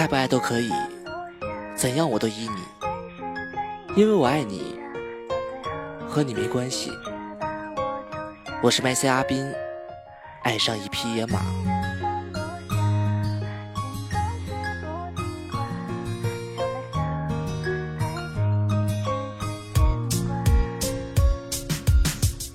爱不爱都可以，怎样我都依你，因为我爱你，和你没关系。我是麦 C 阿斌，爱上一匹野马。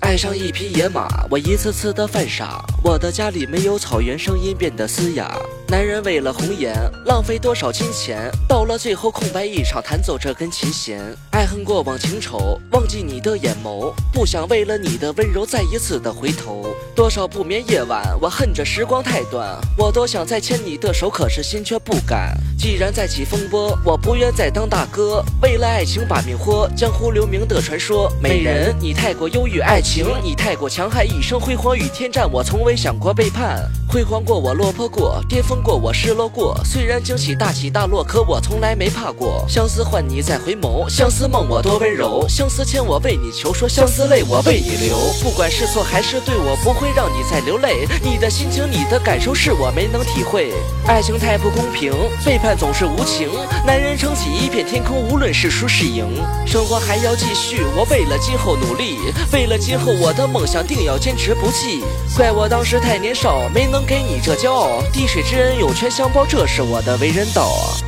爱上一匹野马，我一次次的犯傻。我的家里没有草原，声音变得嘶哑。男人为了红颜，浪费多少金钱？到了最后，空白一场，弹奏这根琴弦。爱恨过往情仇，忘记你的眼眸，不想为了你的温柔再一次的回头。多少不眠夜晚，我恨着时光太短。我多想再牵你的手，可是心却不敢。既然再起风波，我不愿再当大哥。为了爱情把命豁，江湖留名的传说。美人，你太过忧郁爱情，你太过强悍，一生辉煌与天战，我从未想过背叛。辉煌过我落魄过，巅峰过我失落过。虽然惊喜大起大落，可我从来没怕过。相思换你再回眸，相思梦我多温柔，相思牵我为你求，说相思泪我为你流。不管是错还是对，我不会让你再流泪。你的心情，你的感受是我没能体会。爱情太不公平，背叛总是无情。男人撑起一片天空，无论是输是赢，生活还要继续。我为了今后努力，为了今后我的梦想，定要坚持不弃。怪我当时太年少，没能给你这骄傲。滴水之恩，涌泉相报，这是我的为人道啊。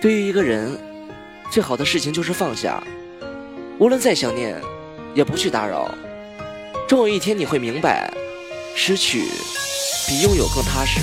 对于一个人，最好的事情就是放下，无论再想念，也不去打扰。终有一天你会明白，失去比拥有更踏实。